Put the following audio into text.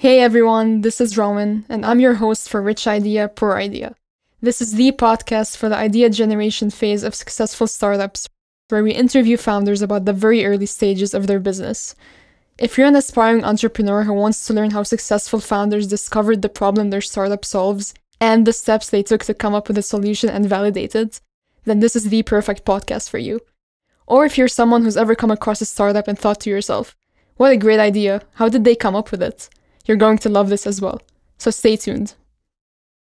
Hey everyone, this is Rawan, and I'm your host for Rich Idea, Poor Idea. This is the podcast for the idea generation phase of successful startups, where we interview founders about the very early stages of their business. If you're an aspiring entrepreneur who wants to learn how successful founders discovered the problem their startup solves and the steps they took to come up with a solution and validate it, then this is the perfect podcast for you. Or if you're someone who's ever come across a startup and thought to yourself, what a great idea, how did they come up with it? You're going to love this as well. So stay tuned.